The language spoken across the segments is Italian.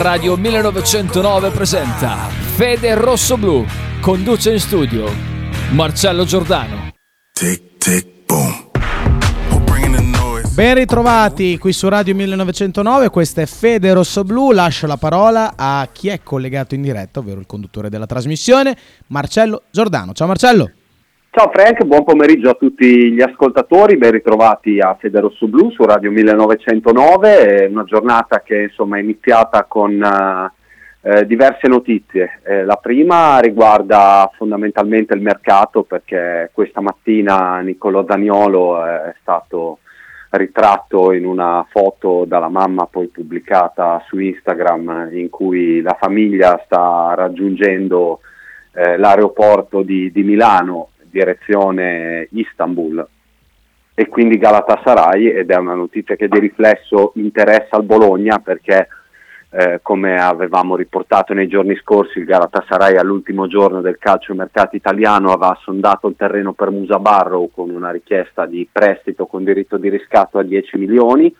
Radio 1909 presenta Fede Rosso Blu. Conduce in studio Marcello Giordano. Tic tic boom. Ben ritrovati qui su Radio 1909, questa è Fede Rosso Blu, lascio la parola a chi è collegato in diretta, ovvero il conduttore della trasmissione, Marcello Giordano. Ciao Marcello. Ciao Frank, buon pomeriggio a tutti gli ascoltatori, ben ritrovati a Fede Rosso Blu su Radio 1909, è una giornata che insomma è iniziata con uh, eh, diverse notizie. Eh, la prima riguarda fondamentalmente il mercato perché questa mattina Niccolò Daniolo è stato ritratto in una foto dalla mamma poi pubblicata su Instagram in cui la famiglia sta raggiungendo eh, l'aeroporto di, di Milano direzione Istanbul e quindi Galatasaray ed è una notizia che di riflesso interessa al Bologna perché eh, come avevamo riportato nei giorni scorsi il Galatasaray all'ultimo giorno del calcio mercato italiano aveva sondato il terreno per Musa Barrow con una richiesta di prestito con diritto di riscatto a 10 milioni,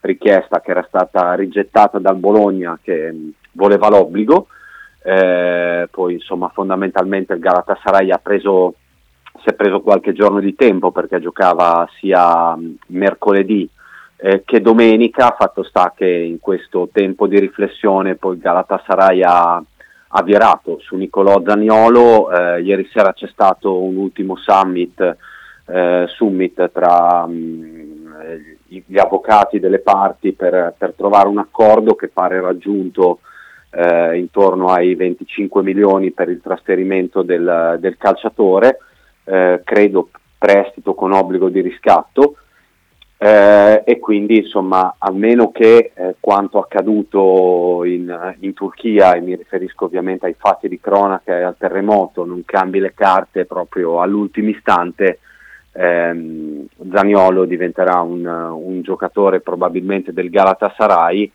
richiesta che era stata rigettata dal Bologna che mh, voleva l'obbligo, eh, poi insomma fondamentalmente il Galatasaray ha preso si è preso qualche giorno di tempo perché giocava sia mercoledì eh, che domenica, fatto sta che in questo tempo di riflessione poi Galatasaray ha, ha virato su Nicolò Zaniolo, eh, ieri sera c'è stato un ultimo summit, eh, summit tra mh, gli avvocati delle parti per, per, trovare un accordo che pare raggiunto eh, intorno ai 25 milioni per il trasferimento del, del calciatore eh, credo prestito con obbligo di riscatto eh, e quindi insomma a meno che eh, quanto accaduto in, in, Turchia e mi riferisco ovviamente ai fatti di cronaca e al terremoto non cambi le carte proprio all'ultimo istante ehm, Zaniolo diventerà un, un, giocatore probabilmente del Galatasaray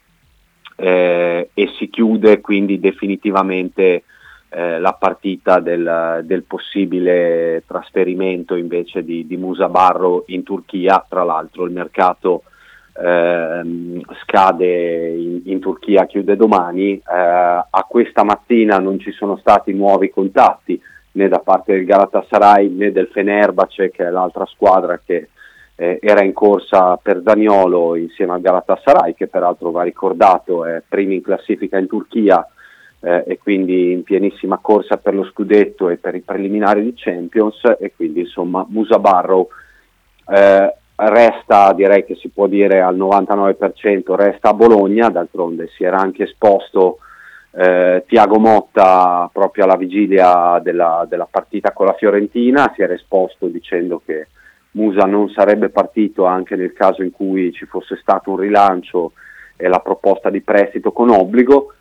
eh, e si chiude quindi definitivamente eh, la partita del, del, possibile trasferimento invece di, di Musa Barro in Turchia, tra l'altro il mercato eh, scade in, in, Turchia, chiude domani, eh, a questa mattina non ci sono stati nuovi contatti né da parte del Galatasaray né del Fenerbahce che è l'altra squadra che eh, era in corsa per Daniolo insieme al Galatasaray che peraltro va ricordato è primo in classifica in Turchia eh, e quindi in pienissima corsa per lo scudetto e per i preliminari di Champions e quindi insomma Musa Barrow eh, resta, direi che si può dire al 99%, resta a Bologna, d'altronde si era anche esposto eh, Tiago Motta proprio alla vigilia della, della, partita con la Fiorentina, si era esposto dicendo che Musa non sarebbe partito anche nel caso in cui ci fosse stato un rilancio e la proposta di prestito con obbligo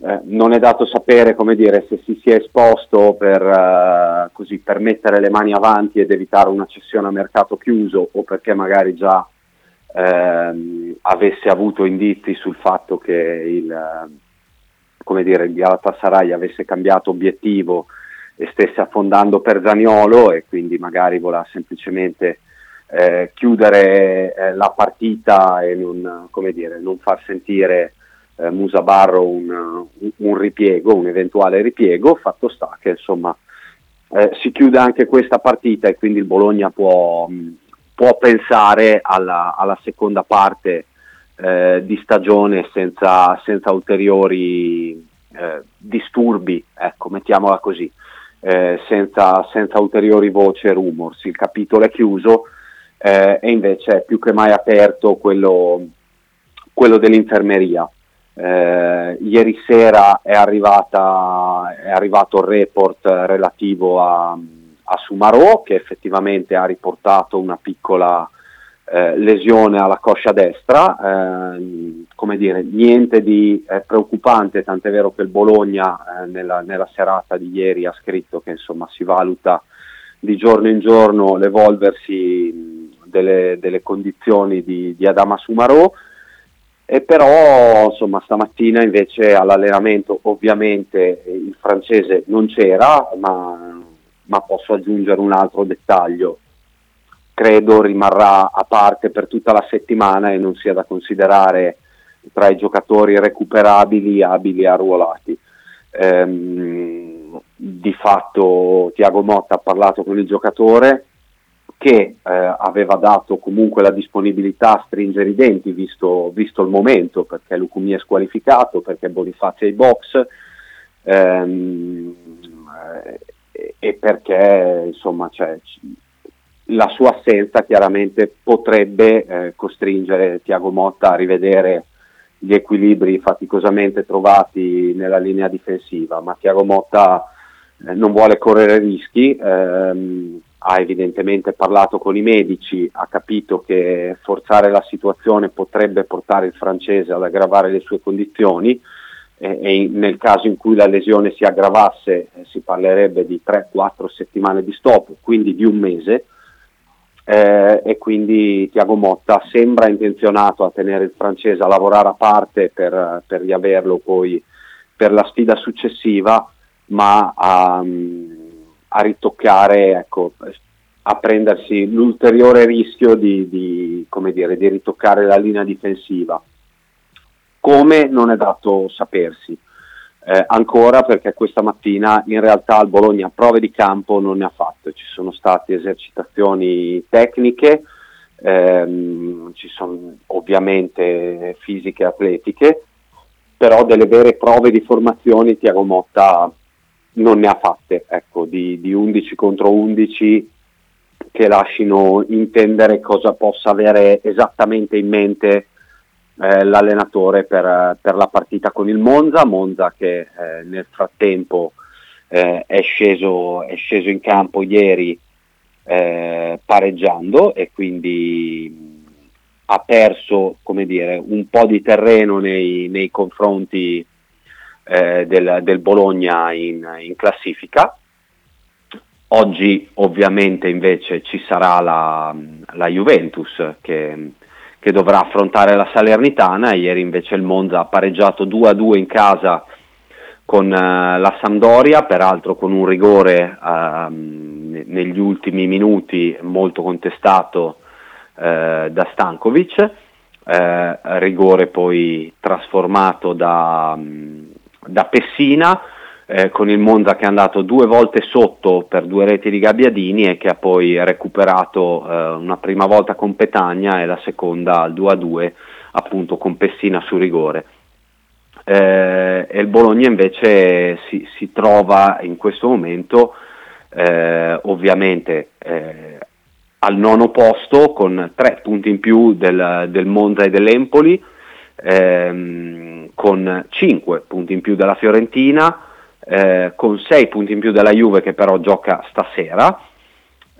eh, non è dato sapere come dire, se si sia esposto per, uh, così, per, mettere le mani avanti ed evitare una cessione a mercato chiuso o perché magari già ehm, avesse avuto indizi sul fatto che il, come dire, il Galatasaray avesse cambiato obiettivo e stesse affondando per Zaniolo e quindi magari voleva semplicemente eh, chiudere eh, la partita e non, dire, non far sentire eh, Musa Barro un, un, ripiego, un eventuale ripiego, fatto sta che insomma eh, si chiude anche questa partita e quindi il Bologna può, può pensare alla, alla, seconda parte eh, di stagione senza, senza ulteriori eh, disturbi, ecco, mettiamola così, eh, senza, senza, ulteriori voci e rumors. Il capitolo è chiuso eh, e invece è più che mai aperto quello, quello dell'infermeria. Eh, ieri sera è, arrivata, è, arrivato il report relativo a, a Sumarò che effettivamente ha riportato una piccola eh, lesione alla coscia destra, eh, come dire, niente di eh, preoccupante, tant'è vero che il Bologna eh, nella, nella, serata di ieri ha scritto che insomma si valuta di giorno in giorno l'evolversi delle, delle condizioni di, di Adama Sumarò. E però insomma stamattina invece all'allenamento ovviamente il francese non c'era, ma, ma posso aggiungere un altro dettaglio. Credo rimarrà a parte per tutta la settimana e non sia da considerare tra i giocatori recuperabili, abili e arruolati. Ehm, di fatto Tiago Motta ha parlato con il giocatore che eh, aveva dato comunque la disponibilità a stringere i denti visto, visto il momento, perché Lucumi è squalificato, perché Bonifacio è ai box ehm, e perché insomma cioè, la sua assenza chiaramente potrebbe eh, costringere Tiago Motta a rivedere gli equilibri faticosamente trovati nella linea difensiva, ma Tiago Motta eh, non vuole correre rischi, ehm, ha evidentemente parlato con i medici, ha capito che forzare la situazione potrebbe portare il francese ad aggravare le sue condizioni eh, e nel caso in cui la lesione si aggravasse eh, si parlerebbe di 3-4 settimane di stop, quindi di un mese. Eh, e quindi Tiago Motta sembra intenzionato a tenere il francese a lavorare a parte per, per riaverlo poi per la sfida successiva, ma a, a ritoccare, ecco, a prendersi l'ulteriore rischio di, di, dire, di ritoccare la linea difensiva. Come non è dato sapersi eh, ancora perché questa mattina in realtà al Bologna prove di campo non ne ha fatte, ci sono state esercitazioni tecniche, ehm, ci sono ovviamente fisiche e atletiche, però delle vere prove di formazione Tiago Motta non ne ha fatte, ecco, di, di 11 contro 11 che lasciano intendere cosa possa avere esattamente in mente eh, l'allenatore per, per, la partita con il Monza, Monza che eh, nel frattempo eh, è sceso, è, sceso, in campo ieri eh, pareggiando e quindi ha perso dire, un po' di terreno nei, nei confronti eh, del, del, Bologna in, in classifica. Oggi ovviamente invece ci sarà la, la Juventus che che dovrà affrontare la Salernitana, ieri invece il Monza ha pareggiato 2-2 in casa con uh, la Sampdoria, peraltro con un rigore uh, negli ultimi minuti molto contestato uh, da Stankovic, eh, rigore poi trasformato da, da Pessina, eh, con il Monza che è andato due volte sotto per due reti di Gabbiadini e che ha poi recuperato eh, una prima volta con Petagna e la seconda al 2-2 appunto con Pessina su rigore. Eh, e il Bologna invece si, si, trova in questo momento eh, ovviamente eh, al nono posto con tre punti in più del, del Monza e dell'Empoli, ehm, con cinque punti in più della Fiorentina, eh, con 6 punti in più della Juve che però gioca stasera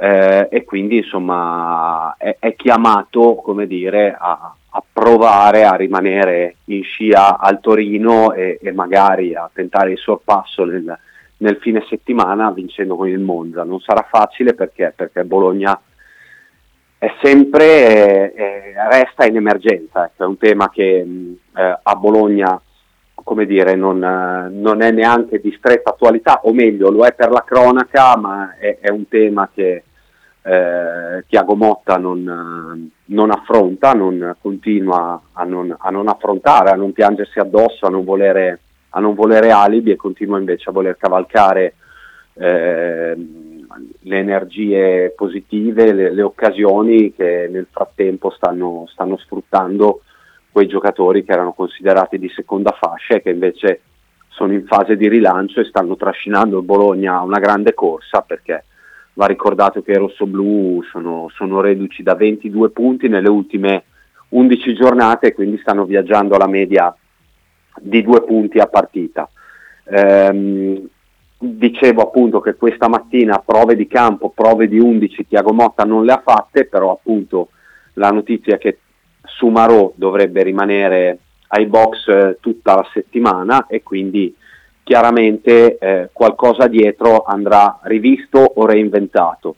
eh, e quindi insomma è, è chiamato come dire, a, a, provare a rimanere in scia al Torino e, e magari a tentare il sorpasso nel, nel, fine settimana vincendo con il Monza. Non sarà facile perché, perché Bologna è sempre, eh, resta in emergenza, ecco, è un tema che eh, a Bologna come dire, non, non, è neanche di stretta attualità, o meglio, lo è per la cronaca, ma è, è un tema che eh, Tiago Motta non, non, affronta, non continua a non, a non, affrontare, a non piangersi addosso, a non volere, a non volere alibi e continua invece a voler cavalcare eh, le energie positive, le, le, occasioni che nel frattempo stanno, stanno sfruttando quei giocatori che erano considerati di seconda fascia e che invece sono in fase di rilancio e stanno trascinando il Bologna a una grande corsa perché va ricordato che i rossoblù sono, sono reduci da 22 punti nelle ultime 11 giornate e quindi stanno viaggiando alla media di due punti a partita. Ehm, dicevo appunto che questa mattina prove di campo, prove di 11 Tiago Motta non le ha fatte, però appunto la notizia è che Sumarò dovrebbe rimanere ai box eh, tutta la settimana e quindi chiaramente eh, qualcosa dietro andrà rivisto o reinventato.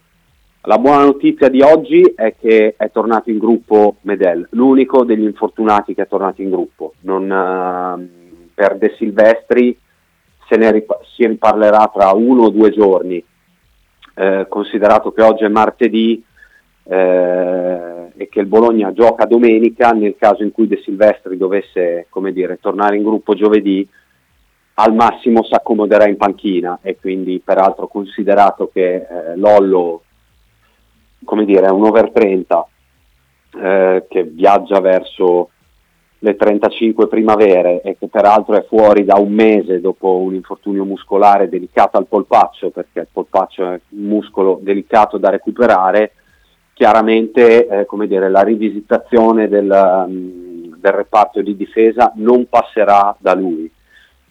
La buona notizia di oggi è che è tornato in gruppo Medel, l'unico degli infortunati che è tornato in gruppo. Non, eh, per De Silvestri se ne rip- si riparlerà tra uno o due giorni, eh, considerato che oggi è martedì eh, e che il Bologna gioca domenica, nel caso in cui De Silvestri dovesse dire, tornare in gruppo giovedì, al massimo si accomoderà in panchina. E quindi peraltro considerato che eh, Lollo dire, è un over 30 eh, che viaggia verso le 35 primavere e che peraltro è fuori da un mese dopo un infortunio muscolare delicato al polpaccio, perché il polpaccio è un muscolo delicato da recuperare, chiaramente eh, come dire, la rivisitazione del, um, del, reparto di difesa non passerà da lui.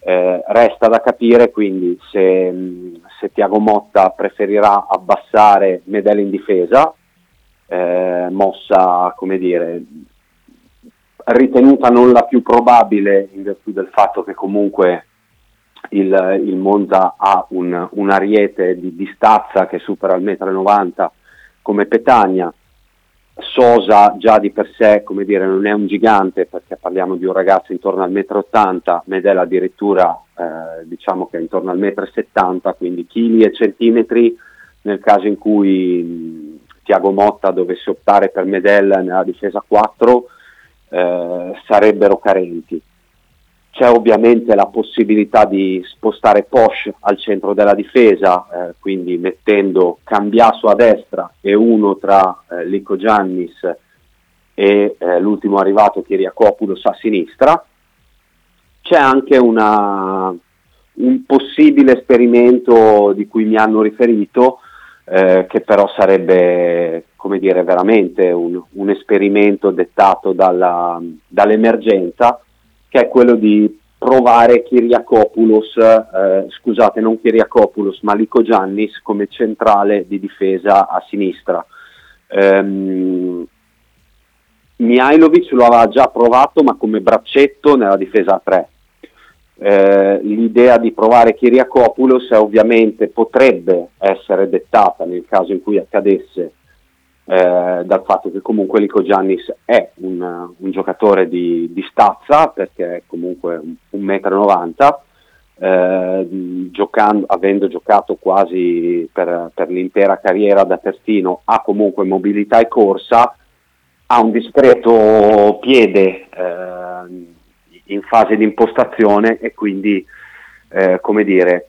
Eh, resta da capire quindi se, se Tiago Motta preferirà abbassare Medella in difesa, eh, mossa come dire, ritenuta non la più probabile in virtù del fatto che comunque il, il Monza ha un, un ariete di, stazza che supera il 1,90 m come Petagna. Sosa già di per sé, come dire, non è un gigante perché parliamo di un ragazzo intorno al 1,80 m, Medella addirittura eh, diciamo che è intorno al 1,70 m, quindi chili e centimetri nel caso in cui Tiago Motta dovesse optare per Medella nella difesa 4 eh, sarebbero carenti. C'è ovviamente la possibilità di spostare Posh al centro della difesa, eh, quindi mettendo Cambiaso a destra e uno tra eh, Lico Giannis e eh, l'ultimo arrivato Kiriakopoulos a sinistra. C'è anche una, un possibile esperimento di cui mi hanno riferito, eh, che però sarebbe come dire, veramente un, un esperimento dettato dalla, dall'emergenza, che è quello di provare Kiriakopoulos, eh, scusate, non Kiriakopoulos, ma Lico Giannis come centrale di difesa a sinistra. Um, Mihailovic lo aveva già provato, ma come braccetto nella difesa a 3. Eh, l'idea di provare Kiriakopoulos ovviamente potrebbe essere dettata nel caso in cui accadesse eh, dal fatto che comunque Lico Giannis è un, un giocatore di, di, stazza perché è comunque un, 1,90 m, eh, giocando, avendo giocato quasi per, per, l'intera carriera da terzino, ha comunque mobilità e corsa, ha un discreto piede eh, in fase di impostazione e quindi eh, come dire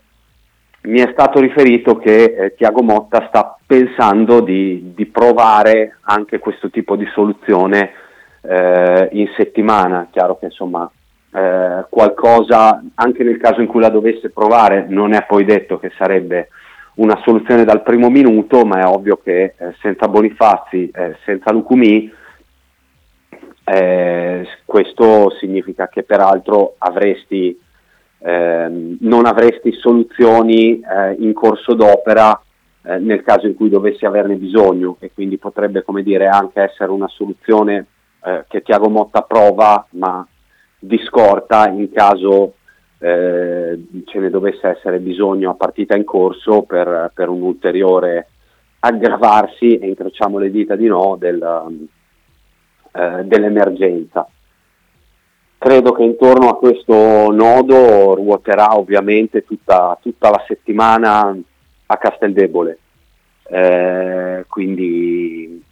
mi è stato riferito che eh, Tiago Motta sta pensando di, di, provare anche questo tipo di soluzione eh, in settimana. Chiaro che insomma eh, qualcosa, anche nel caso in cui la dovesse provare, non è poi detto che sarebbe una soluzione dal primo minuto, ma è ovvio che eh, senza Bonifazzi, eh, senza Lucumi, eh, questo significa che peraltro avresti eh, non avresti soluzioni eh, in corso d'opera eh, nel caso in cui dovessi averne bisogno e quindi potrebbe come dire, anche essere una soluzione eh, che Tiago Motta prova ma di scorta in caso eh, ce ne dovesse essere bisogno a partita in corso per, per un ulteriore aggravarsi e incrociamo le dita di no del, eh, dell'emergenza. Credo che intorno a questo nodo ruoterà ovviamente tutta, tutta la settimana a Casteldebole, eh, quindi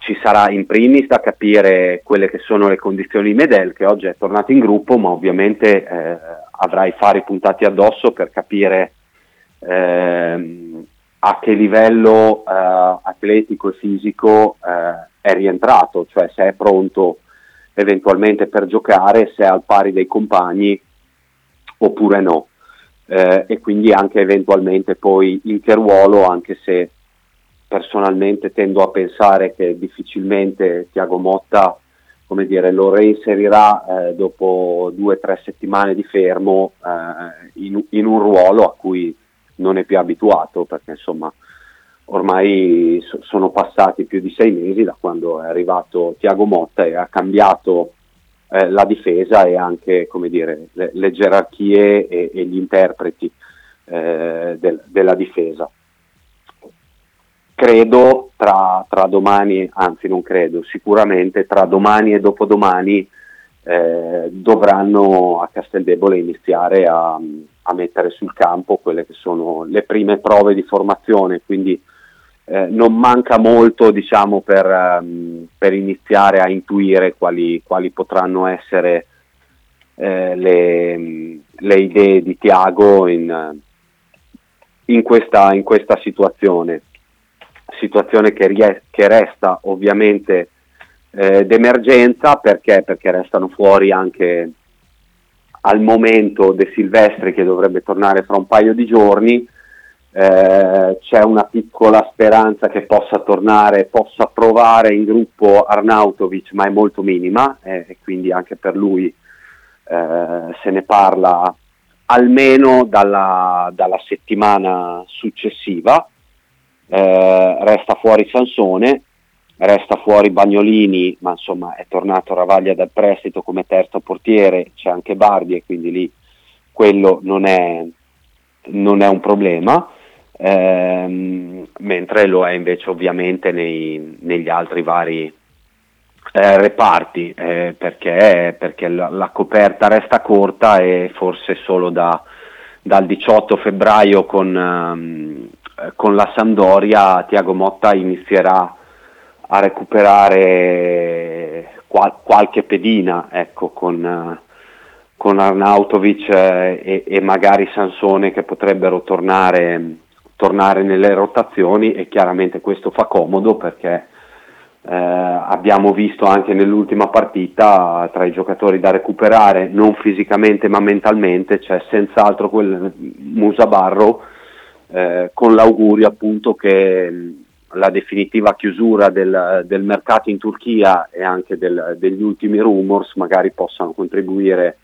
ci sarà in primis da capire quelle che sono le condizioni di Medel che oggi è tornato in gruppo ma ovviamente eh, avrà i fari puntati addosso per capire eh, a che livello eh, atletico e fisico eh, è rientrato, cioè se è pronto eventualmente per giocare se è al pari dei compagni oppure no. Eh, e quindi anche eventualmente poi in che ruolo, anche se personalmente tendo a pensare che difficilmente Tiago Motta come dire, lo reinserirà eh, dopo due o tre settimane di fermo eh, in, in, un ruolo a cui non è più abituato perché insomma ormai so- sono passati più di sei mesi da quando è arrivato Tiago Motta e ha cambiato eh, la difesa e anche dire, le, le gerarchie e, e, gli interpreti eh, del, della difesa. Credo tra, tra, domani, anzi non credo, sicuramente tra domani e dopodomani eh, dovranno a Casteldebole iniziare a, a mettere sul campo quelle che sono le prime prove di formazione, quindi eh, non manca molto diciamo, per, um, per, iniziare a intuire quali, quali potranno essere eh, le, le, idee di Tiago in, in, questa, in, questa, situazione, situazione che, ries- che resta ovviamente eh, d'emergenza perché? perché restano fuori anche al momento De Silvestri che dovrebbe tornare fra un paio di giorni, eh, c'è una piccola speranza che possa tornare, possa provare in gruppo Arnautovic, ma è molto minima eh, e quindi anche per lui eh, se ne parla almeno dalla, dalla settimana successiva. Eh, resta fuori Sansone, resta fuori Bagnolini, ma insomma è tornato Ravaglia dal prestito come terzo portiere, c'è anche Bardi e quindi lì quello non è, non è un problema, ehm, mentre lo è invece ovviamente nei, negli altri vari eh, reparti, eh, perché, perché la, la, coperta resta corta e forse solo da, dal 18 febbraio con, um, con la Sampdoria Tiago Motta inizierà a recuperare qual- qualche pedina ecco, con, con Arnautovic eh, e, e, magari Sansone che potrebbero tornare, tornare, nelle rotazioni e chiaramente questo fa comodo perché eh, abbiamo visto anche nell'ultima partita tra i giocatori da recuperare non fisicamente ma mentalmente c'è senz'altro quel Musa Barro eh, con l'augurio appunto che la definitiva chiusura del, del, mercato in Turchia e anche del, degli ultimi rumors magari possano contribuire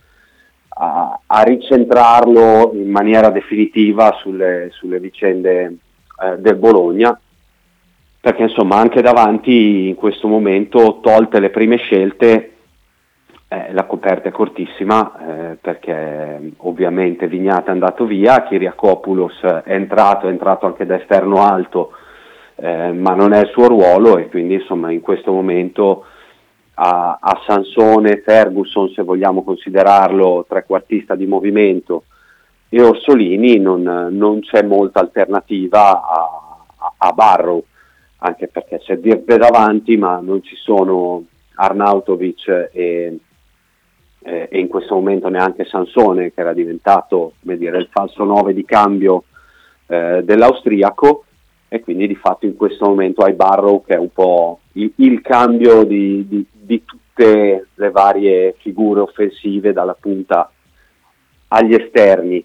a, a ricentrarlo in maniera definitiva sulle, sulle vicende eh, del Bologna perché insomma anche davanti in questo momento tolte le prime scelte eh, la coperta è cortissima eh, perché ovviamente Vignata è andato via, Kiriakopoulos è entrato, è entrato anche da esterno alto eh, ma non è il suo ruolo e quindi insomma in questo momento a, a Sansone, Ferguson se vogliamo considerarlo trequartista di movimento e Orsolini non, non c'è molta alternativa a, a, a, Barrow anche perché c'è Dirk davanti ma non ci sono Arnautovic e, e, in questo momento neanche Sansone che era diventato dire, il falso 9 di cambio eh, dell'austriaco e quindi di fatto in questo momento hai Barrow che è un po' il, cambio di, di, di, tutte le varie figure offensive dalla punta agli esterni.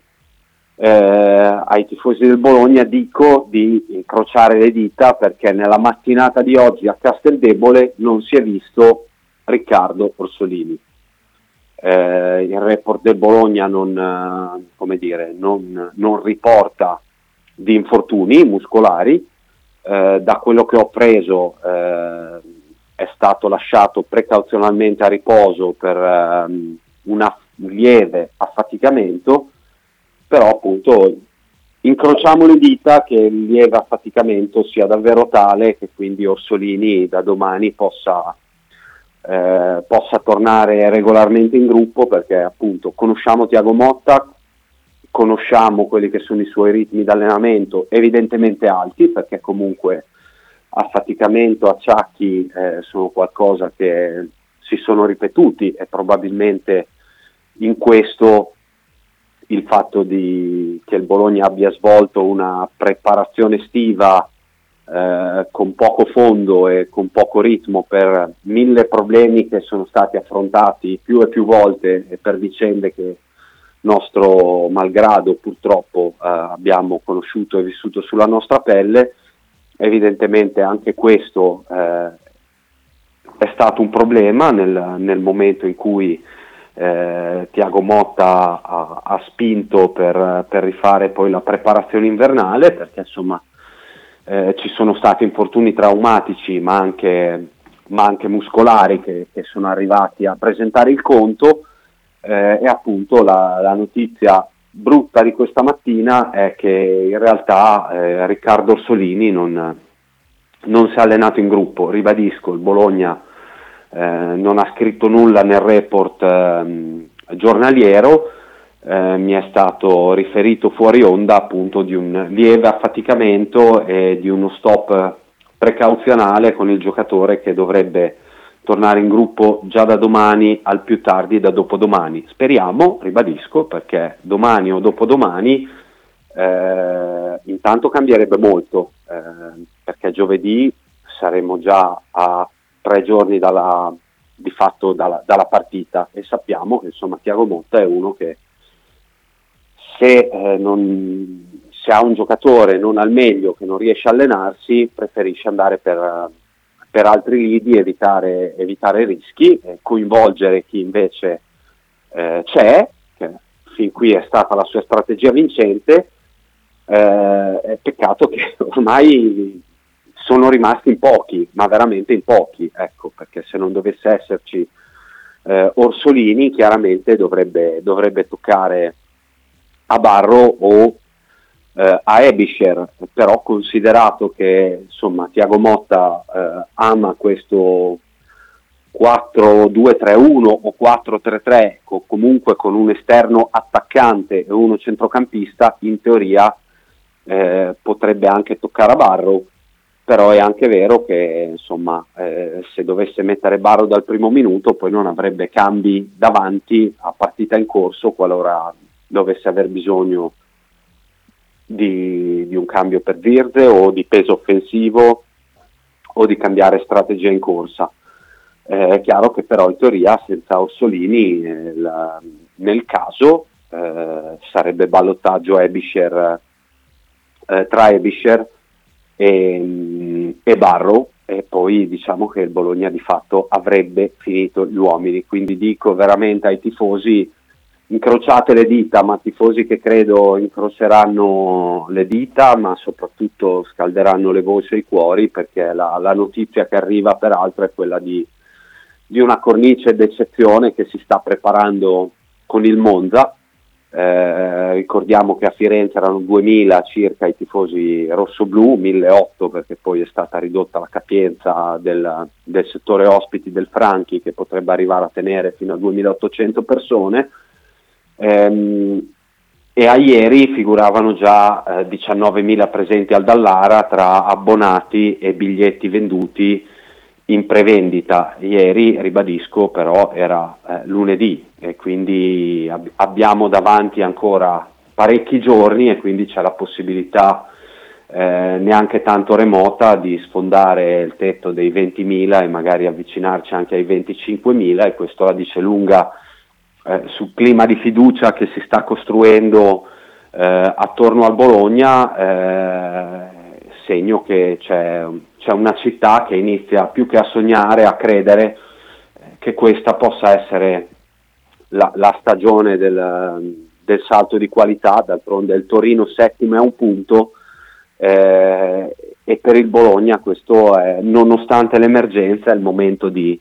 Eh, ai tifosi del Bologna dico di incrociare le dita perché nella mattinata di oggi a Casteldebole non si è visto Riccardo Orsolini. Eh, il report del Bologna non, eh, dire, non, non riporta di infortuni muscolari, eh, da quello che ho preso eh, è stato lasciato precauzionalmente a riposo per ehm, un lieve affaticamento, però appunto incrociamo le dita che il lieve affaticamento sia davvero tale che quindi Orsolini da domani possa, eh, possa tornare regolarmente in gruppo perché appunto conosciamo Tiago Motta, conosciamo quelli che sono i suoi ritmi di allenamento, evidentemente alti, perché comunque affaticamento, acciacchi eh, sono qualcosa che si sono ripetuti e probabilmente in questo il fatto di, che il Bologna abbia svolto una preparazione estiva eh, con poco fondo e con poco ritmo per mille problemi che sono stati affrontati più e più volte e per vicende che nostro malgrado purtroppo eh, abbiamo conosciuto e vissuto sulla nostra pelle, evidentemente anche questo eh, è stato un problema nel, nel momento in cui eh, Tiago Motta ha, ha spinto per, per, rifare poi la preparazione invernale, perché insomma eh, ci sono stati infortuni traumatici ma anche, ma anche muscolari che, che sono arrivati a presentare il conto eh, e appunto la, la, notizia brutta di questa mattina è che in realtà eh, Riccardo Orsolini non, non, si è allenato in gruppo, ribadisco, il Bologna eh, non ha scritto nulla nel report ehm, giornaliero, eh, mi è stato riferito fuori onda appunto di un lieve affaticamento e di uno stop precauzionale con il giocatore che dovrebbe tornare in gruppo già da domani al più tardi da dopodomani. Speriamo, ribadisco, perché domani o dopodomani eh, intanto cambierebbe molto, eh, perché giovedì saremo già a tre giorni dalla, di fatto dalla, dalla partita e sappiamo che insomma Tiago Motta è uno che se, eh, non, se, ha un giocatore non al meglio che non riesce a allenarsi, preferisce andare per, per altri lidi, evitare, evitare rischi, eh, coinvolgere chi invece eh, c'è, che fin qui è stata la sua strategia vincente. Eh, peccato che ormai sono rimasti in pochi, ma veramente in pochi, ecco, perché se non dovesse esserci eh, Orsolini chiaramente dovrebbe, dovrebbe toccare a Barro o eh, a Ebisher, però considerato che insomma Tiago Motta eh, ama questo 4-2-3-1 o 4-3-3 co- comunque con un esterno attaccante e uno centrocampista, in teoria eh, potrebbe anche toccare a Barro, però è anche vero che insomma, eh, se dovesse mettere Barro dal primo minuto poi non avrebbe cambi davanti a partita in corso qualora dovesse aver bisogno di, di un cambio per Virde o di peso offensivo o di cambiare strategia in corsa. Eh, è chiaro che però in teoria senza Ossolini eh, nel caso eh, sarebbe ballottaggio Ebisher, eh, tra Ebisher e, e Barrow e poi diciamo che il Bologna di fatto avrebbe finito gli uomini, quindi dico veramente ai tifosi incrociate le dita, ma tifosi che credo incroceranno le dita, ma soprattutto scalderanno le voci e i cuori, perché la, la notizia che arriva peraltro è quella di, di, una cornice d'eccezione che si sta preparando con il Monza. Eh, ricordiamo che a Firenze erano 2000 circa i tifosi rossoblù, 1008 perché poi è stata ridotta la capienza del, del settore ospiti del Franchi che potrebbe arrivare a tenere fino a 2800 persone ehm, e a ieri figuravano già eh, 19.000 presenti al Dallara tra abbonati e biglietti venduti in prevendita. Ieri, ribadisco, però era eh, lunedì e quindi ab- abbiamo davanti ancora parecchi giorni e quindi c'è la possibilità eh, neanche tanto remota di sfondare il tetto dei 20.000 e magari avvicinarci anche ai 25.000 e questo la dice lunga eh, sul clima di fiducia che si sta costruendo eh, attorno al Bologna, eh, segno che c'è, c'è, una città che inizia più che a sognare, a credere eh, che questa possa essere la, la stagione del, del, salto di qualità, d'altronde il Torino settimo è un punto eh, e per il Bologna questo è, nonostante l'emergenza, è il momento di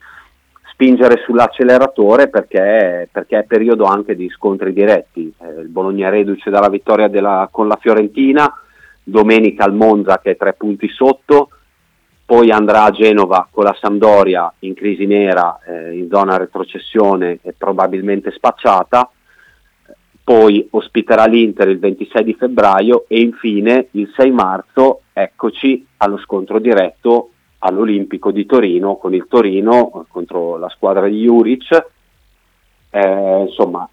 spingere sull'acceleratore perché, perché, è periodo anche di scontri diretti. Eh, il Bologna reduce dalla vittoria della, con la Fiorentina, domenica al Monza che è tre punti sotto, poi andrà a Genova con la Sampdoria in crisi nera, eh, in zona retrocessione e probabilmente spacciata, poi ospiterà l'Inter il 26 di febbraio e infine il 6 marzo eccoci allo scontro diretto all'Olimpico di Torino con il Torino contro la squadra di Juric. Eh, insomma,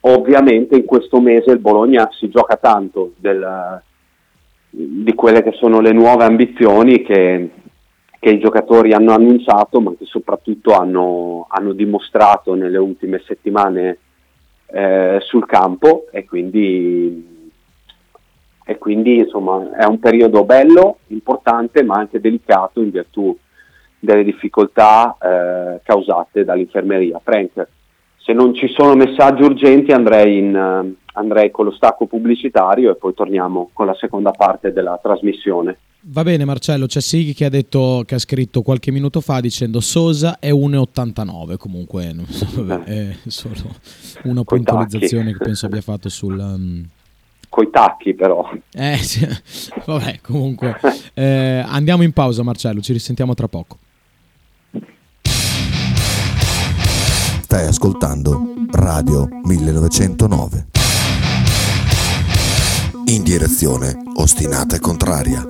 ovviamente in questo mese il Bologna si gioca tanto del, di quelle che sono le nuove ambizioni che, che, i giocatori hanno annunciato, ma che soprattutto hanno, hanno dimostrato nelle ultime settimane eh, sul campo e quindi e quindi insomma è un periodo bello, importante ma anche delicato in virtù delle difficoltà eh, causate dall'infermeria. Frank, se non ci sono messaggi urgenti andrei, in, uh, andrei con lo stacco pubblicitario e poi torniamo con la seconda parte della trasmissione. Va bene Marcello, c'è Sighi che ha, detto, che ha scritto qualche minuto fa dicendo Sosa è 1,89 comunque, non so, vabbè, è solo una puntualizzazione che penso abbia fatto sul... Coi tacchi però. Eh, sì. vabbè, comunque. Eh, andiamo in pausa Marcello, ci risentiamo tra poco. Stai ascoltando Radio 1909. in direzione ostinata e contraria.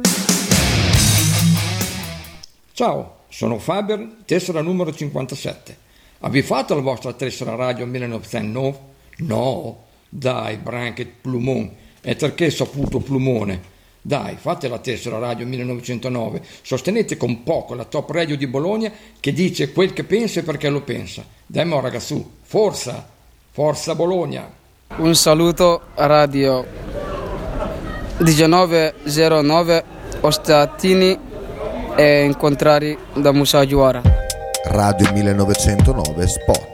Ciao, sono Faber, tessera numero 57. Avete fatto la vostra tessera radio 1909? No, dai, Branket Plumon, perché saputo Plumone. Dai, fate la tessera radio 1909, sostenete con poco la top radio di Bologna che dice quel che pensa e perché lo pensa. Dai mo ragazzu, forza, forza Bologna. Un saluto a radio 1909 Ostatini e incontrari da Musa Giuara. Radio 1909 Spot.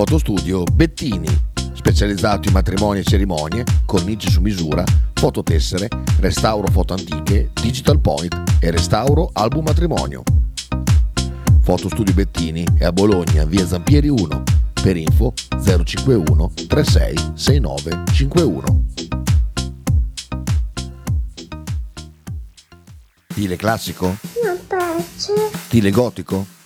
Fotostudio Bettini specializzato in matrimoni e cerimonie, cornici su misura, fototessere, restauro foto antiche, digital point e restauro album matrimonio. Fotostudio Bettini è a Bologna, via Zampieri 1. Per info 051 36 69 51. Stile classico? Non piace. Stile gotico?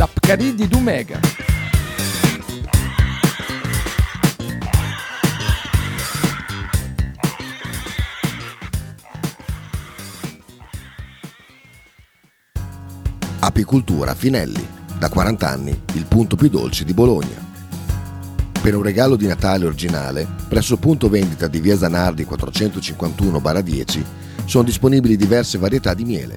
La Pcaridi di Dumegar. Apicultura Finelli, da 40 anni il punto più dolce di Bologna. Per un regalo di Natale originale, presso il punto vendita di Via Zanardi 451-10 sono disponibili diverse varietà di miele,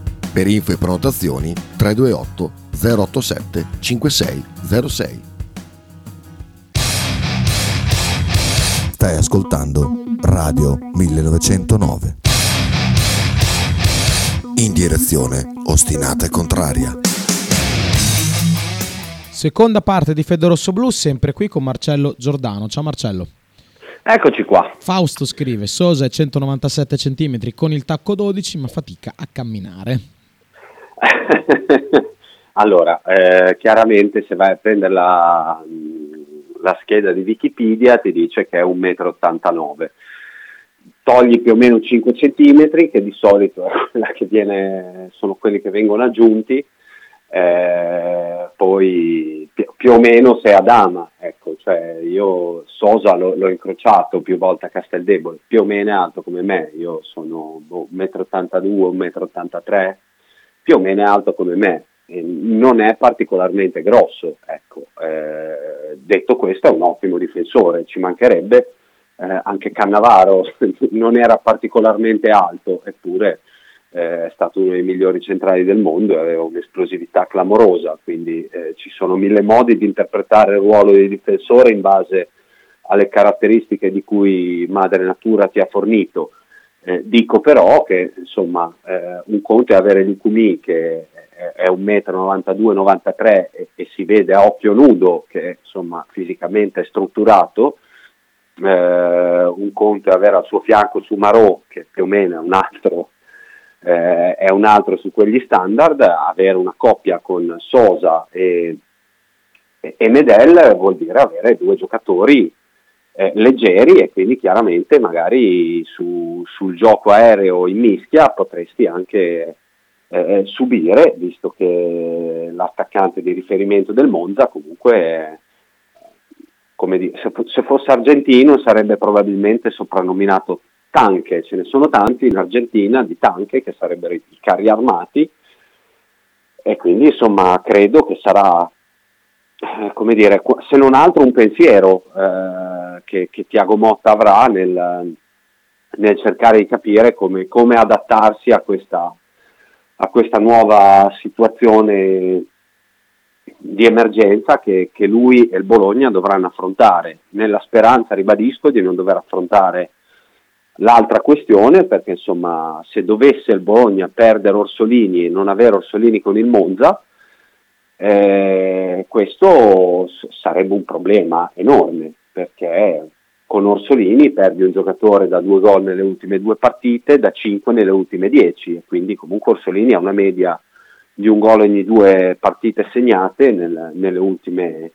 Per info e prenotazioni 328 087 5606. Stai ascoltando Radio 1909 in direzione ostinata e contraria. Seconda parte di Fede Rosso Blu, sempre qui con Marcello Giordano. Ciao Marcello. Eccoci qua. Fausto scrive: Sosa è 197 cm con il tacco 12, ma fatica a camminare. allora, eh, chiaramente se vai a prendere la, la, scheda di Wikipedia ti dice che è 1,89 m. Togli più o meno 5 cm, che di solito viene, sono quelli che vengono aggiunti, eh, poi più o meno sei a dama, ecco, cioè io Sosa l'ho, l'ho, incrociato più volte a Casteldebole, più o meno è alto come me, io sono boh, 1,82 m, 1,83 m, più o meno è alto come me, non è particolarmente grosso, ecco. eh, detto questo è un ottimo difensore, ci mancherebbe, eh, anche Cannavaro non era particolarmente alto, eppure eh, è stato uno dei migliori centrali del mondo e aveva un'esplosività clamorosa, quindi eh, ci sono mille modi di interpretare il ruolo di difensore in base alle caratteristiche di cui madre natura ti ha fornito. Eh, dico però che insomma eh, un conto è avere l'Icumi che è 1,92 m, 93 e, e, si vede a occhio nudo che insomma fisicamente è strutturato, eh, un conto è avere al suo fianco Sumarò che più o meno è un altro eh, è un altro su quegli standard, avere una coppia con Sosa e, e Medel vuol dire avere due giocatori eh, leggeri e quindi chiaramente magari su, sul gioco aereo in mischia potresti anche eh, subire, visto che l'attaccante di riferimento del Monza comunque, come dire, se, se fosse argentino sarebbe probabilmente soprannominato tanche, ce ne sono tanti in Argentina di tanche che sarebbero i carri armati. E quindi insomma credo che sarà, eh, come dire, se non altro un pensiero eh, che, che, Tiago Motta avrà nel, nel cercare di capire come, come adattarsi a questa, a questa, nuova situazione di emergenza che, che lui e il Bologna dovranno affrontare, nella speranza, ribadisco, di non dover affrontare L'altra questione, perché insomma se dovesse il Bologna perdere Orsolini e non avere Orsolini con il Monza, eh, questo sarebbe un problema enorme, perché con Orsolini perdi un giocatore da due gol nelle ultime due partite, da cinque nelle ultime dieci, quindi comunque Orsolini ha una media di un gol ogni due partite segnate nel, nelle ultime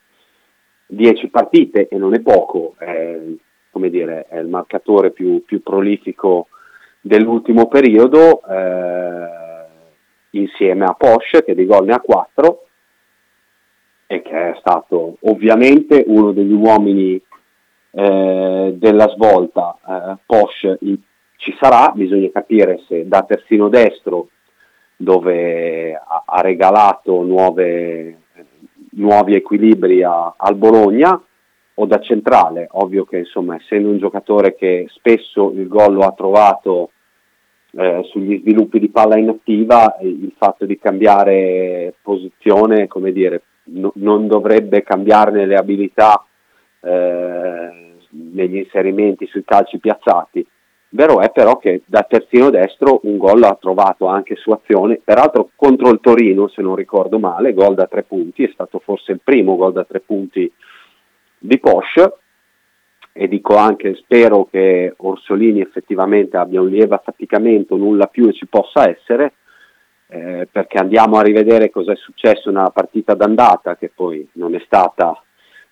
dieci partite e non è poco. Eh, come dire, è il marcatore più, più prolifico dell'ultimo periodo, eh, insieme a Porsche che di gol ne ha 4 e che è stato ovviamente uno degli uomini eh, della svolta. Eh, Porsche ci sarà, bisogna capire se da terzino destro dove ha, ha regalato nuove, nuovi equilibri a, al Bologna, o da centrale, ovvio che insomma essendo un giocatore che spesso il gol lo ha trovato eh, sugli sviluppi di palla inattiva, il fatto di cambiare posizione, come dire, no, non dovrebbe cambiarne le abilità eh, negli inserimenti sui calci piazzati. Vero è però che da terzino destro un gol ha trovato anche su azione, peraltro contro il Torino se non ricordo male, gol da tre punti, è stato forse il primo gol da tre punti di Porsche e dico anche spero che Orsolini effettivamente abbia un lieve affaticamento, nulla più e ci possa essere, eh, perché andiamo a rivedere cosa è successo nella partita d'andata che poi non è stata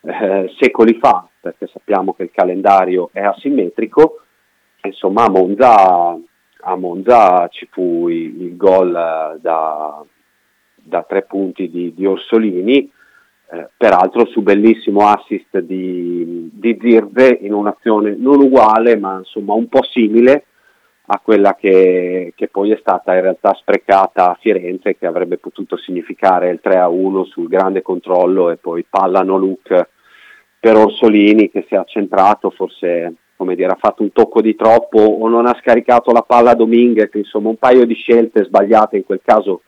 eh, secoli fa, perché sappiamo che il calendario è asimmetrico, insomma a Monza, a Monza ci fu il, il gol da, da, tre punti di, di Orsolini, eh, peraltro su bellissimo assist di, di Zirve in un'azione non uguale ma insomma un po' simile a quella che, che, poi è stata in realtà sprecata a Firenze che avrebbe potuto significare il 3-1 sul grande controllo e poi palla no look per Orsolini che si è accentrato forse come dire, ha fatto un tocco di troppo o non ha scaricato la palla a Dominguez, insomma un paio di scelte sbagliate in quel caso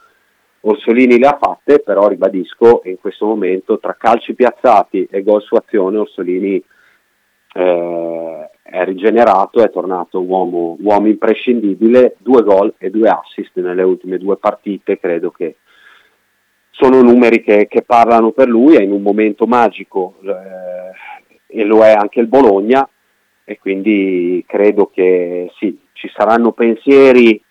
Orsolini le ha fatte, però ribadisco in questo momento tra calci piazzati e gol su azione Orsolini eh, è rigenerato, è tornato uomo, uomo imprescindibile, due gol e due assist nelle ultime due partite, credo che sono numeri che, che parlano per lui, è in un momento magico eh, e lo è anche il Bologna e quindi credo che sì, ci saranno pensieri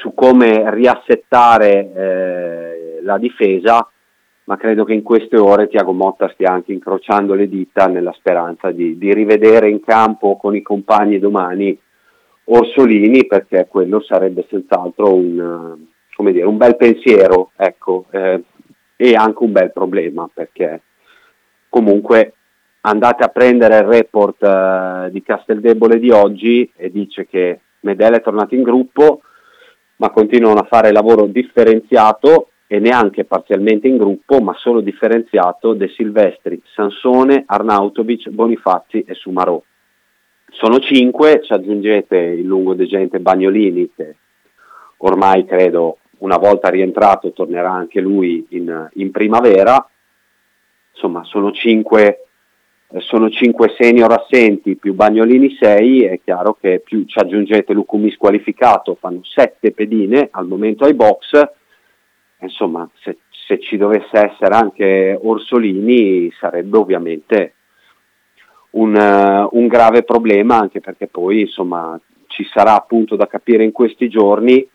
su come riassettare eh, la difesa, ma credo che in queste ore Tiago Motta stia anche incrociando le dita nella speranza di, di rivedere in campo con i compagni domani Orsolini perché quello sarebbe senz'altro un, dire, un bel pensiero ecco, eh, e anche un bel problema perché comunque andate a prendere il report eh, di Casteldebole di oggi e dice che Medella è tornato in gruppo ma continuano a fare lavoro differenziato e neanche parzialmente in gruppo, ma solo differenziato De Silvestri, Sansone, Arnautovic, Bonifazzi e Sumarò. Sono cinque, ci aggiungete il lungo degente Bagnolini che ormai credo una volta rientrato tornerà anche lui in, in primavera. Insomma, sono cinque, sono cinque senior assenti più Bagnolini sei, è chiaro che più ci aggiungete Lucumi squalificato, fanno sette pedine al momento ai box. Insomma, se, se ci dovesse essere anche Orsolini sarebbe ovviamente un, uh, un grave problema anche perché poi insomma ci sarà appunto da capire in questi giorni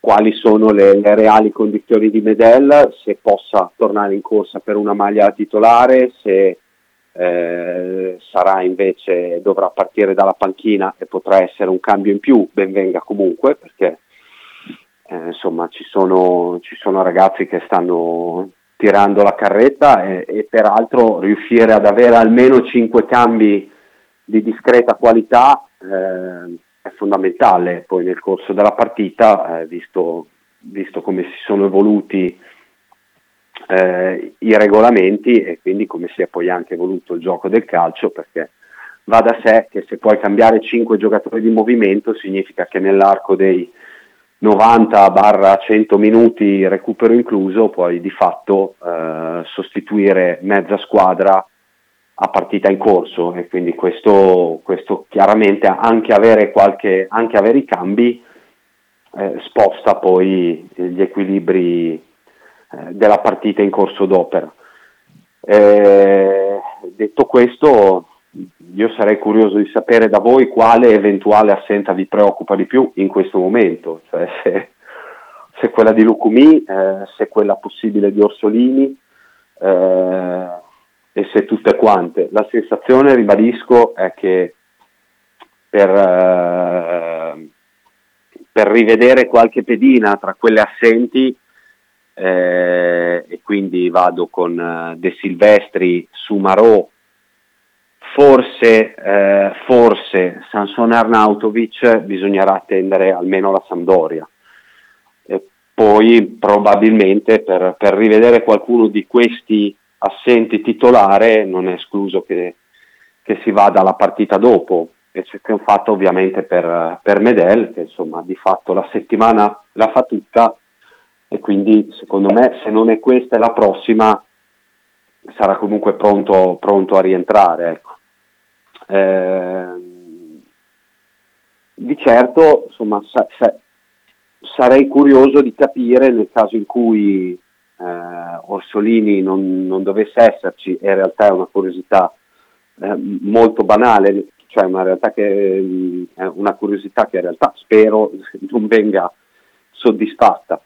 quali sono le, le, reali condizioni di Medel, se possa tornare in corsa per una maglia titolare, se eh, sarà invece, dovrà partire dalla panchina e potrà essere un cambio in più, ben venga comunque, perché insomma ci sono, ci sono ragazzi che stanno tirando la carretta e, e, peraltro riuscire ad avere almeno 5 cambi di discreta qualità eh, è fondamentale poi nel corso della partita, eh, visto, visto, come si sono evoluti eh, i regolamenti e quindi come si è poi anche evoluto il gioco del calcio, perché va da sé che se puoi cambiare 5 giocatori di movimento significa che nell'arco dei 90-100 minuti recupero incluso, poi di fatto eh, sostituire mezza squadra a partita in corso e quindi questo, questo chiaramente anche avere, qualche, anche avere i cambi eh, sposta poi gli equilibri eh, della partita in corso d'opera. Eh, detto questo, io sarei curioso di sapere da voi quale eventuale assenza vi preoccupa di più in questo momento, cioè se, se quella di Lucumi, eh, se quella possibile di Orsolini eh, e se tutte quante. La sensazione, ribadisco, è che per, eh, per rivedere qualche pedina tra quelle assenti eh, e quindi vado con eh, De Silvestri, Sumarò, Forse, eh, forse Sansone Arnautovic bisognerà attendere almeno la Sampdoria. E poi probabilmente per, per, rivedere qualcuno di questi assenti titolare non è escluso che, che si vada alla partita dopo. E c'è un fatto ovviamente per, per Medel, che insomma di fatto la settimana la fa tutta e quindi secondo me se non è questa e la prossima sarà comunque pronto, pronto a rientrare. Ecco. Ehm, di certo, insomma, sa- sa- sarei curioso di capire nel caso in cui eh, Orsolini non, non, dovesse esserci, e in realtà è una curiosità eh, molto banale, cioè una, realtà che, una curiosità che in realtà spero non venga soddisfatta,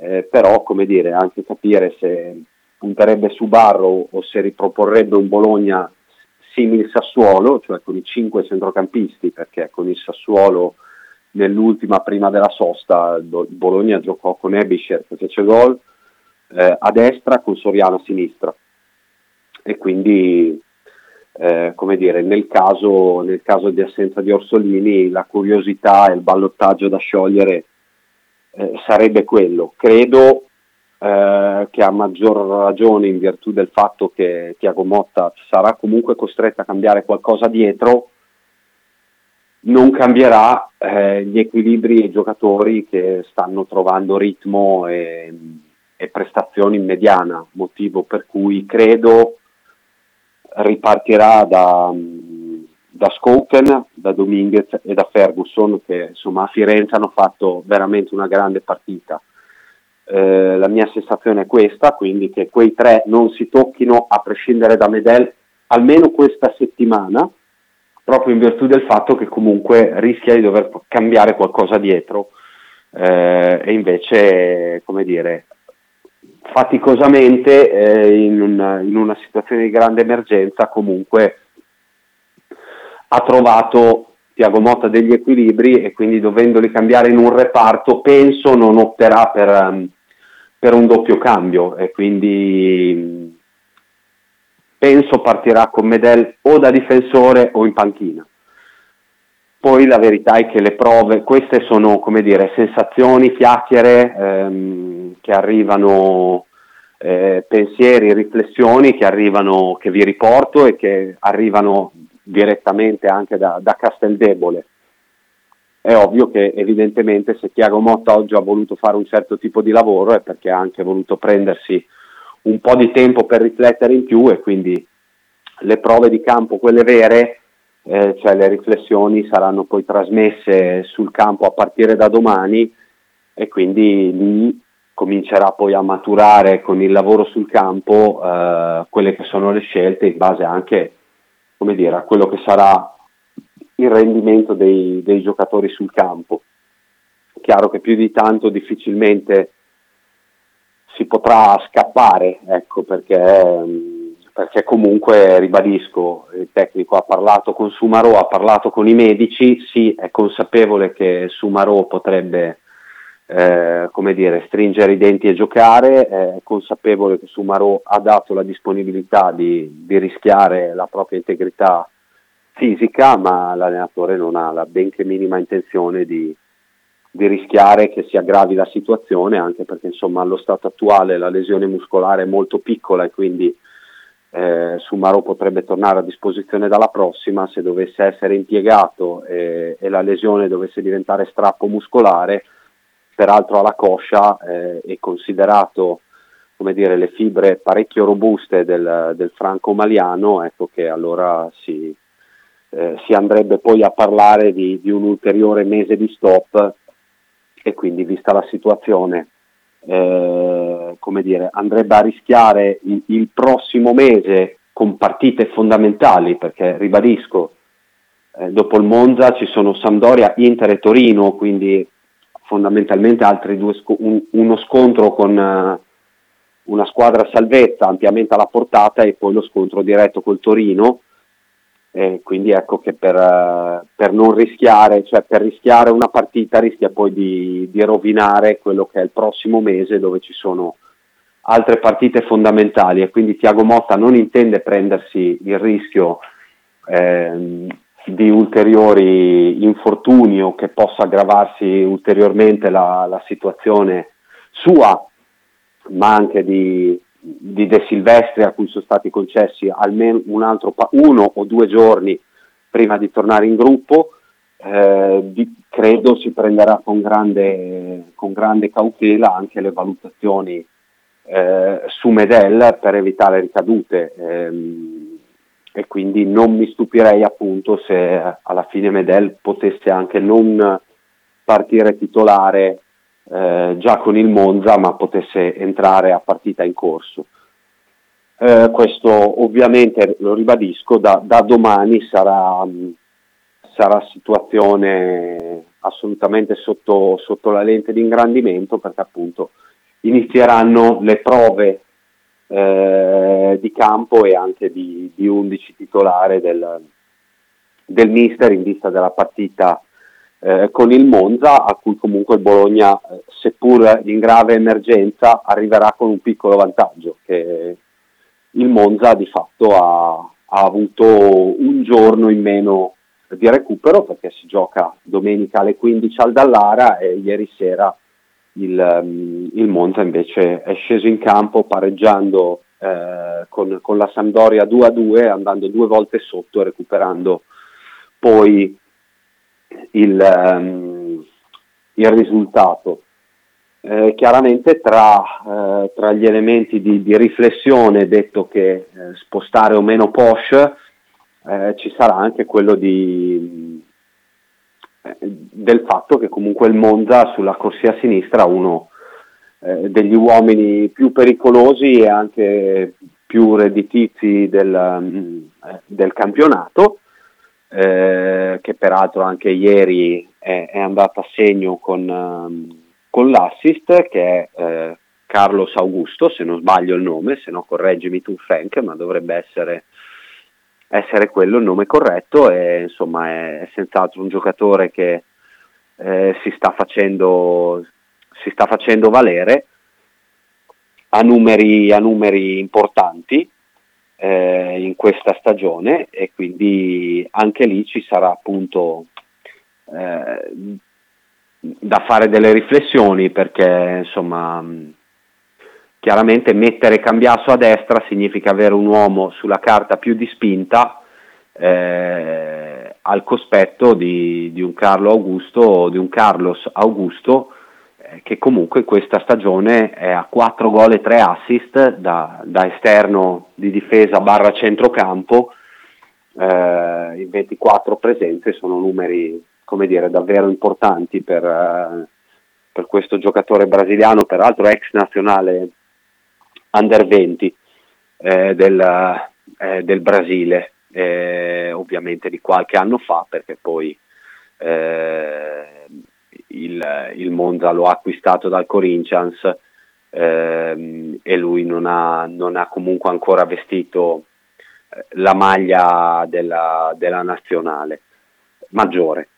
eh, però come dire, anche capire se punterebbe su Barro o se riproporrebbe un Bologna simile Sassuolo, cioè con i cinque centrocampisti, perché con il Sassuolo nell'ultima prima della sosta Bologna giocò con Ebischer che fece gol eh, a destra con Soriano a sinistra. E quindi eh, come dire nel caso, nel caso, di assenza di Orsolini la curiosità e il ballottaggio da sciogliere eh, sarebbe quello. Credo eh, che ha maggior ragione in virtù del fatto che Tiago Motta sarà comunque costretto a cambiare qualcosa dietro, non cambierà eh, gli equilibri e i giocatori che stanno trovando ritmo e, e prestazioni in mediana, motivo per cui credo ripartirà da, da Skoken, da Dominguez e da Ferguson che insomma a Firenze hanno fatto veramente una grande partita. Eh, la mia sensazione è questa, quindi che quei tre non si tocchino a prescindere da Medel almeno questa settimana, proprio in virtù del fatto che comunque rischia di dover cambiare qualcosa dietro. Eh, e invece, come dire, faticosamente eh, in, una, in, una, situazione di grande emergenza comunque ha trovato Tiago Motta degli equilibri e quindi dovendoli cambiare in un reparto penso non opterà per, um, per un doppio cambio e quindi penso partirà con Medel o da difensore o in panchina. Poi la verità è che le prove, queste sono come dire, sensazioni, chiacchiere ehm, che arrivano, eh, pensieri, riflessioni che arrivano, che vi riporto e che arrivano direttamente anche da, da Casteldebole. È ovvio che evidentemente se Tiago Motta oggi ha voluto fare un certo tipo di lavoro è perché ha anche voluto prendersi un po' di tempo per riflettere in più e quindi le prove di campo, quelle vere, eh, cioè le riflessioni saranno poi trasmesse sul campo a partire da domani e quindi lì comincerà poi a maturare con il lavoro sul campo eh, quelle che sono le scelte in base anche dire, a quello che sarà il rendimento dei, dei giocatori sul campo. Chiaro che più di tanto difficilmente si potrà scappare, ecco, perché perché comunque, ribadisco, il tecnico ha parlato con Sumarò, ha parlato con i medici, sì, è consapevole che Sumarò potrebbe, eh, come dire, stringere i denti e giocare, è consapevole che Sumarò ha dato la disponibilità di, di rischiare la propria integrità fisica, ma l'allenatore non ha la benché minima intenzione di, di rischiare che si aggravi la situazione, anche perché insomma allo stato attuale la lesione muscolare è molto piccola e quindi eh, Sumaro potrebbe tornare a disposizione dalla prossima se dovesse essere impiegato e, e la lesione dovesse diventare strappo muscolare, peraltro alla coscia eh, e considerato come dire, le fibre parecchio robuste del, del franco maliano, ecco che allora si, eh, si andrebbe poi a parlare di, di, un ulteriore mese di stop e quindi vista la situazione eh, come dire, andrebbe a rischiare il, il, prossimo mese con partite fondamentali, perché ribadisco, eh, dopo il Monza ci sono Sampdoria, Inter e Torino, quindi fondamentalmente altri due sc- un, uno scontro con uh, una squadra salvezza ampiamente alla portata e poi lo scontro diretto col Torino e quindi ecco che per, uh, per, non rischiare, cioè per rischiare una partita rischia poi di, di, rovinare quello che è il prossimo mese dove ci sono altre partite fondamentali. E quindi Tiago Motta non intende prendersi il rischio eh, di ulteriori infortuni o che possa aggravarsi ulteriormente la, la situazione sua ma anche di, di De Silvestri a cui sono stati concessi almeno un altro uno o due giorni prima di tornare in gruppo, eh, di, credo si prenderà con grande, con grande, cautela anche le valutazioni eh, su Medel per evitare ricadute ehm, e quindi non mi stupirei appunto se alla fine Medel potesse anche non partire titolare eh, già con il Monza ma potesse entrare a partita in corso. Eh, questo ovviamente, lo ribadisco, da, da domani sarà, sarà, situazione assolutamente sotto, sotto, la lente di ingrandimento perché appunto inizieranno le prove eh, di campo e anche di, di 11 titolare del, del mister in vista della partita eh, con il Monza, a cui comunque il Bologna, eh, seppur in grave emergenza, arriverà con un piccolo vantaggio, che il Monza di fatto ha, ha avuto un giorno in meno di recupero perché si gioca domenica alle 15 al Dallara e ieri sera il, um, il Monza invece è sceso in campo pareggiando eh, con, con, la Sampdoria 2-2 andando due volte sotto e recuperando poi il, um, il risultato. Eh, chiaramente tra, eh, tra, gli elementi di, di, riflessione, detto che eh, spostare o meno Porsche, eh, ci sarà anche quello di, eh, del fatto che comunque il Monza sulla corsia sinistra ha uno eh, degli uomini più pericolosi e anche più redditizi del, del campionato eh, che peraltro anche ieri è, è andato a segno con, um, con l'assist, che è eh, Carlos Augusto, se non sbaglio il nome, se no correggimi tu Frank, ma dovrebbe essere, essere quello il nome corretto e insomma è, è senz'altro un giocatore che eh, si, sta facendo, si sta facendo valere a numeri, a numeri importanti eh, in questa stagione e quindi anche lì ci sarà appunto eh, da fare delle riflessioni perché insomma chiaramente mettere Cambiasso a destra significa avere un uomo sulla carta più di spinta eh, al cospetto di, di, un Carlo Augusto o di un Carlos Augusto che comunque questa stagione è a 4 gol e 3 assist da, da esterno di difesa barra centrocampo, eh, in 24 presenze sono numeri come dire, davvero importanti per, eh, per questo giocatore brasiliano, peraltro ex nazionale under 20 eh, del, eh, del, Brasile, eh, ovviamente di qualche anno fa perché poi eh, il, il, Monza lo ha acquistato dal Corinthians ehm, e lui non ha, non ha, comunque ancora vestito eh, la maglia della, della nazionale maggiore.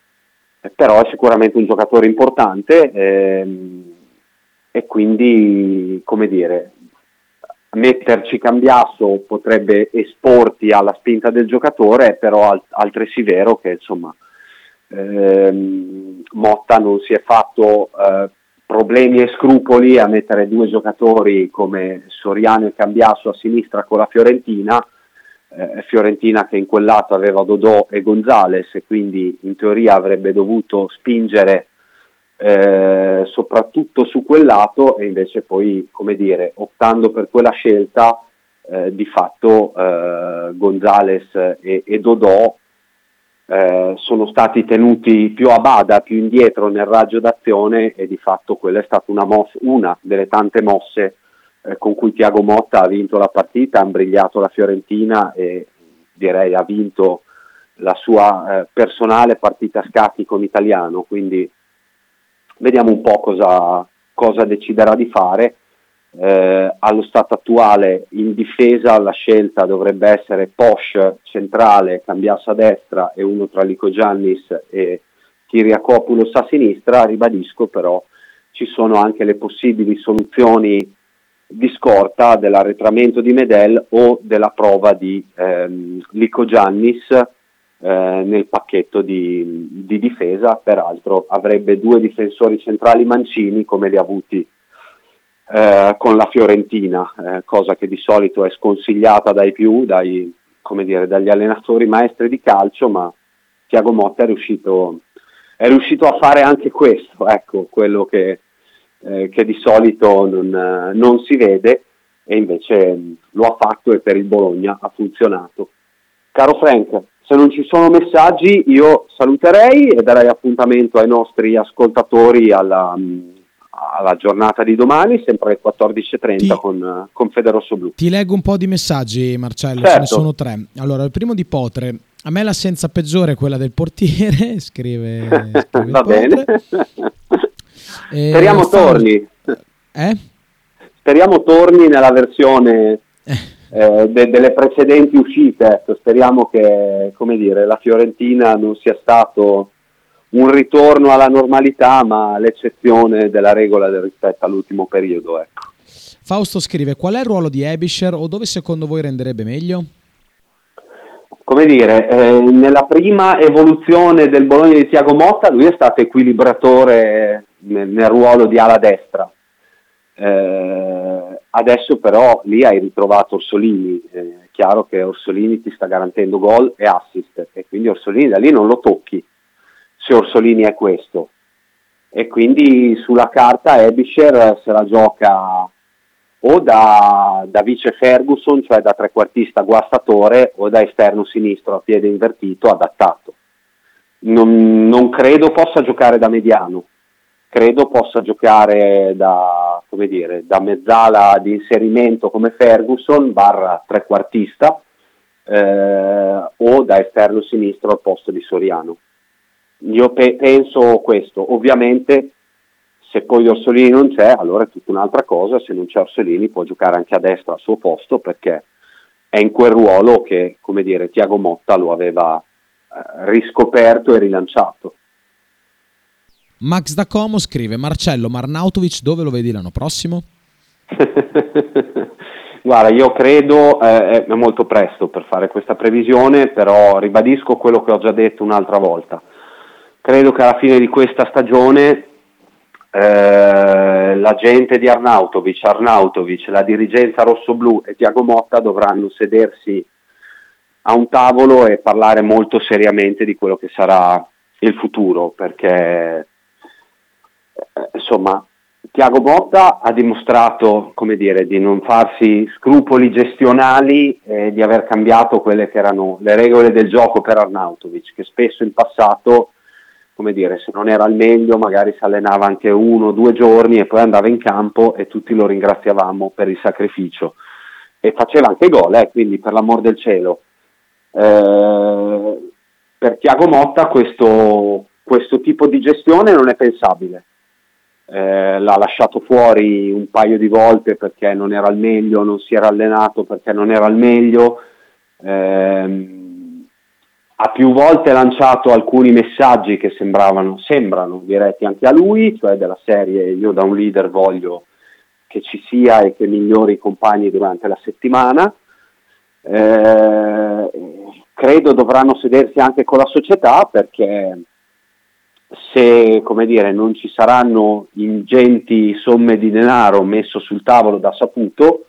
Però è sicuramente un giocatore importante ehm, e quindi, come dire, metterci cambiasso potrebbe esporti alla spinta del giocatore, però è altresì vero che insomma ehm, Motta non si è fatto eh, problemi e scrupoli a mettere due giocatori come Soriano e Cambiasso a sinistra con la Fiorentina, eh, Fiorentina che in quel lato aveva Dodò e Gonzales e quindi in teoria avrebbe dovuto spingere eh, soprattutto su quel lato e invece poi, come dire, optando per quella scelta, eh, di fatto eh, Gonzales e, e Dodò eh, sono stati tenuti più a bada, più indietro nel raggio d'azione e di fatto quella è stata una, mossa, una delle tante mosse eh, con cui Tiago Motta ha vinto la partita, ha imbrigliato la Fiorentina e direi ha vinto la sua eh, personale partita a scacchi con italiano, quindi vediamo un po' cosa, cosa deciderà di fare eh, allo stato attuale in difesa la scelta dovrebbe essere Posh centrale, Cambiasso a destra e uno tra Lico Giannis e Kiriakopoulos a sinistra, ribadisco però ci sono anche le possibili soluzioni di scorta dell'arretramento di Medel o della prova di ehm, Lico Giannis eh, nel pacchetto di, di, difesa, peraltro avrebbe due difensori centrali mancini come li ha avuti eh, con la Fiorentina, eh, cosa che di solito è sconsigliata dai più, dai, dire, dagli allenatori maestri di calcio, ma Tiago Motta è riuscito, è riuscito a fare anche questo, ecco, quello che, eh, che di solito non, non, si vede e invece lo ha fatto e per il Bologna ha funzionato. Caro Frank, se non ci sono messaggi io saluterei e darei appuntamento ai nostri ascoltatori alla, alla giornata di domani, sempre alle 14.30 ti, con, con Federosso Blu. Ti leggo un po' di messaggi, Marcello, certo. ce ne certo. sono tre. Allora, il primo di Potre. A me l'assenza peggiore è quella del portiere, scrive, scrive Va bene. Eh, Speriamo torni. Eh? Speriamo torni nella versione eh. eh, de- delle precedenti uscite. Speriamo che, come dire, la Fiorentina non sia stato un ritorno alla normalità, ma l'eccezione della regola del rispetto all'ultimo periodo. Ecco. Fausto scrive: Qual è il ruolo di Ebisher o dove secondo voi renderebbe meglio? Come dire, eh, nella prima evoluzione del Bologna di Tiago Motta, lui è stato equilibratore nel, nel ruolo di ala destra. Eh, adesso però lì hai ritrovato Orsolini, è chiaro che Orsolini ti sta garantendo gol e assist e quindi Orsolini da lì non lo tocchi se Orsolini è questo. E quindi sulla carta Ebisher se la gioca o da, da, vice Ferguson, cioè da trequartista guastatore, o da esterno sinistro a piede invertito adattato. Non, non credo possa giocare da mediano, credo possa giocare da, dire, da mezzala di inserimento come Ferguson, barra trequartista, eh, o da esterno sinistro al posto di Soriano. Io pe- penso questo, ovviamente se poi Orsolini non c'è, allora è tutta un'altra cosa, se non c'è Orsolini può giocare anche a destra al suo posto perché è in quel ruolo che, come dire, Tiago Motta lo aveva eh, riscoperto e rilanciato. Max da Como scrive Marcello Marnautovic dove lo vedi l'anno prossimo? Guarda, io credo eh, è molto presto per fare questa previsione, però ribadisco quello che ho già detto un'altra volta. Credo che alla fine di questa stagione eh, la gente di Arnautovic, Arnautovic, la dirigenza rossoblù e Tiago Motta dovranno sedersi a un tavolo e parlare molto seriamente di quello che sarà il futuro, perché eh, insomma Tiago Botta ha dimostrato dire, di non farsi scrupoli gestionali e di aver cambiato quelle che erano le regole del gioco per Arnautovic, che spesso in passato, come dire, se non era al meglio, magari si allenava anche uno o due giorni e poi andava in campo e tutti lo ringraziavamo per il sacrificio. E faceva anche gol, eh, quindi per l'amor del cielo. Eh, per Tiago Motta questo, questo tipo di gestione non è pensabile eh, l'ha lasciato fuori un paio di volte perché non era al meglio, non si era allenato perché non era al meglio, eh, ha più volte lanciato alcuni messaggi che sembravano, sembrano diretti anche a lui, cioè della serie io da un leader voglio che ci sia e che migliori i compagni durante la settimana. Eh, credo dovranno sedersi anche con la società perché se dire, non ci saranno ingenti somme di denaro messo sul tavolo da saputo,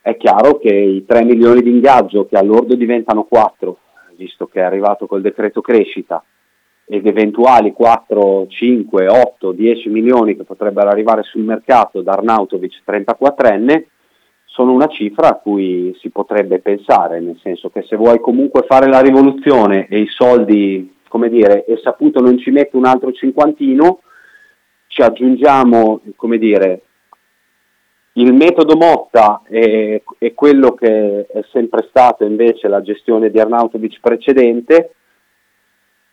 è chiaro che i 3 milioni di ingaggio che all'ordo diventano 4, visto che è arrivato col decreto crescita, ed eventuali 4, 5, 8, 10 milioni che potrebbero arrivare sul mercato da Arnautovic 34enne, sono una cifra a cui si potrebbe pensare, nel senso che se vuoi comunque fare la rivoluzione e i soldi come dire, è saputo non ci mette un altro cinquantino, ci aggiungiamo, come dire, il metodo Motta è, è, quello che è sempre stato invece la gestione di Arnautovic precedente,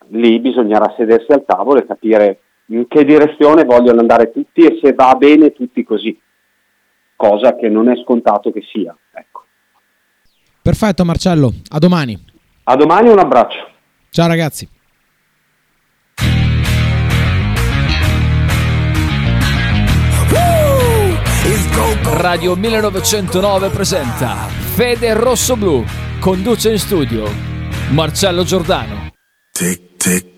lì bisognerà sedersi al tavolo e capire in che direzione vogliono andare tutti e se va bene tutti così, cosa che non è scontato che sia. Ecco. Perfetto Marcello, a domani. A domani un abbraccio. Ciao ragazzi. Radio 1909 presenta Fede Rosso Blu. Conduce in studio Marcello Giordano. Tic tic